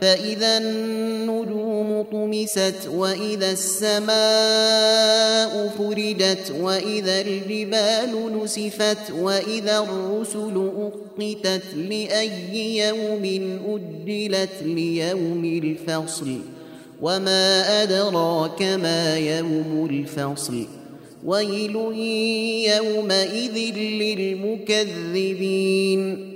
فإذا النجوم طمست وإذا السماء فرجت وإذا الجبال نسفت وإذا الرسل أقتت لأي يوم أجلت ليوم الفصل وما أدراك ما يوم الفصل ويل يومئذ للمكذبين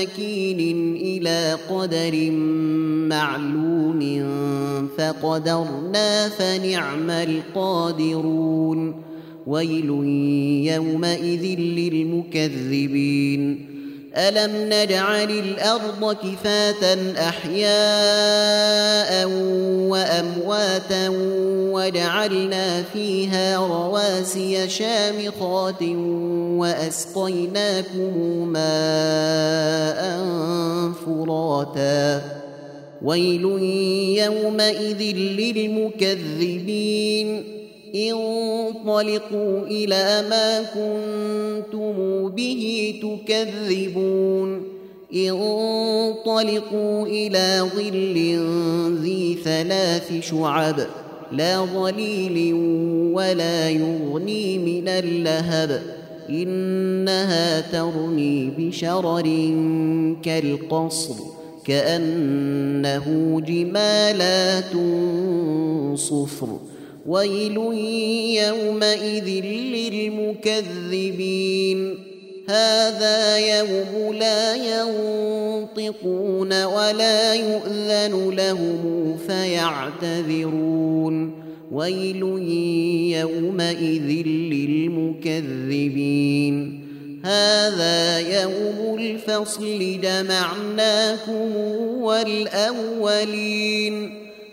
مكين إلى قدر معلوم فقدرنا فنعم القادرون. ويل يومئذ للمكذبين. ألم نجعل الأرض كفاة أحياء وأمواتا وجعلنا فيها رواسي شامخات وأسقيناكم ماء فراتا ويل يومئذ للمكذبين انطلقوا إلى ما كنتم به تكذبون. انطلقوا إلى ظل ذي ثلاث شعب لا ظليل ولا يغني من اللهب. إنها ترمي بشرر كالقصر كأنه جمالات صفر. ويل يومئذ للمكذبين. هذا يوم لا ينطقون ولا يؤذن لهم فيعتذرون. ويل يومئذ للمكذبين. هذا يوم الفصل جمعناكم والأولين.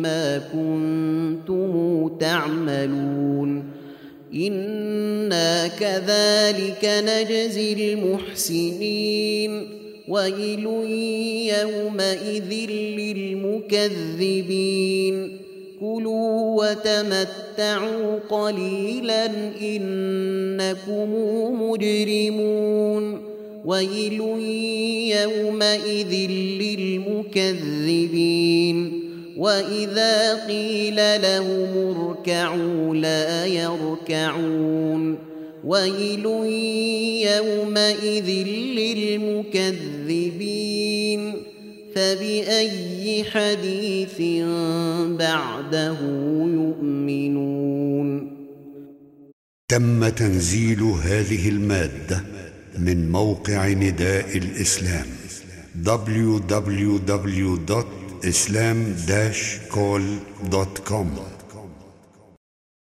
بما كنتم تعملون إنا كذلك نجزي المحسنين ويل يومئذ للمكذبين كلوا وتمتعوا قليلا إنكم مجرمون ويل يومئذ للمكذبين واذا قيل لهم اركعوا لا يركعون ويل يومئذ للمكذبين فباي حديث بعده يؤمنون تم تنزيل هذه المادة من موقع نداء الإسلام islam-call.com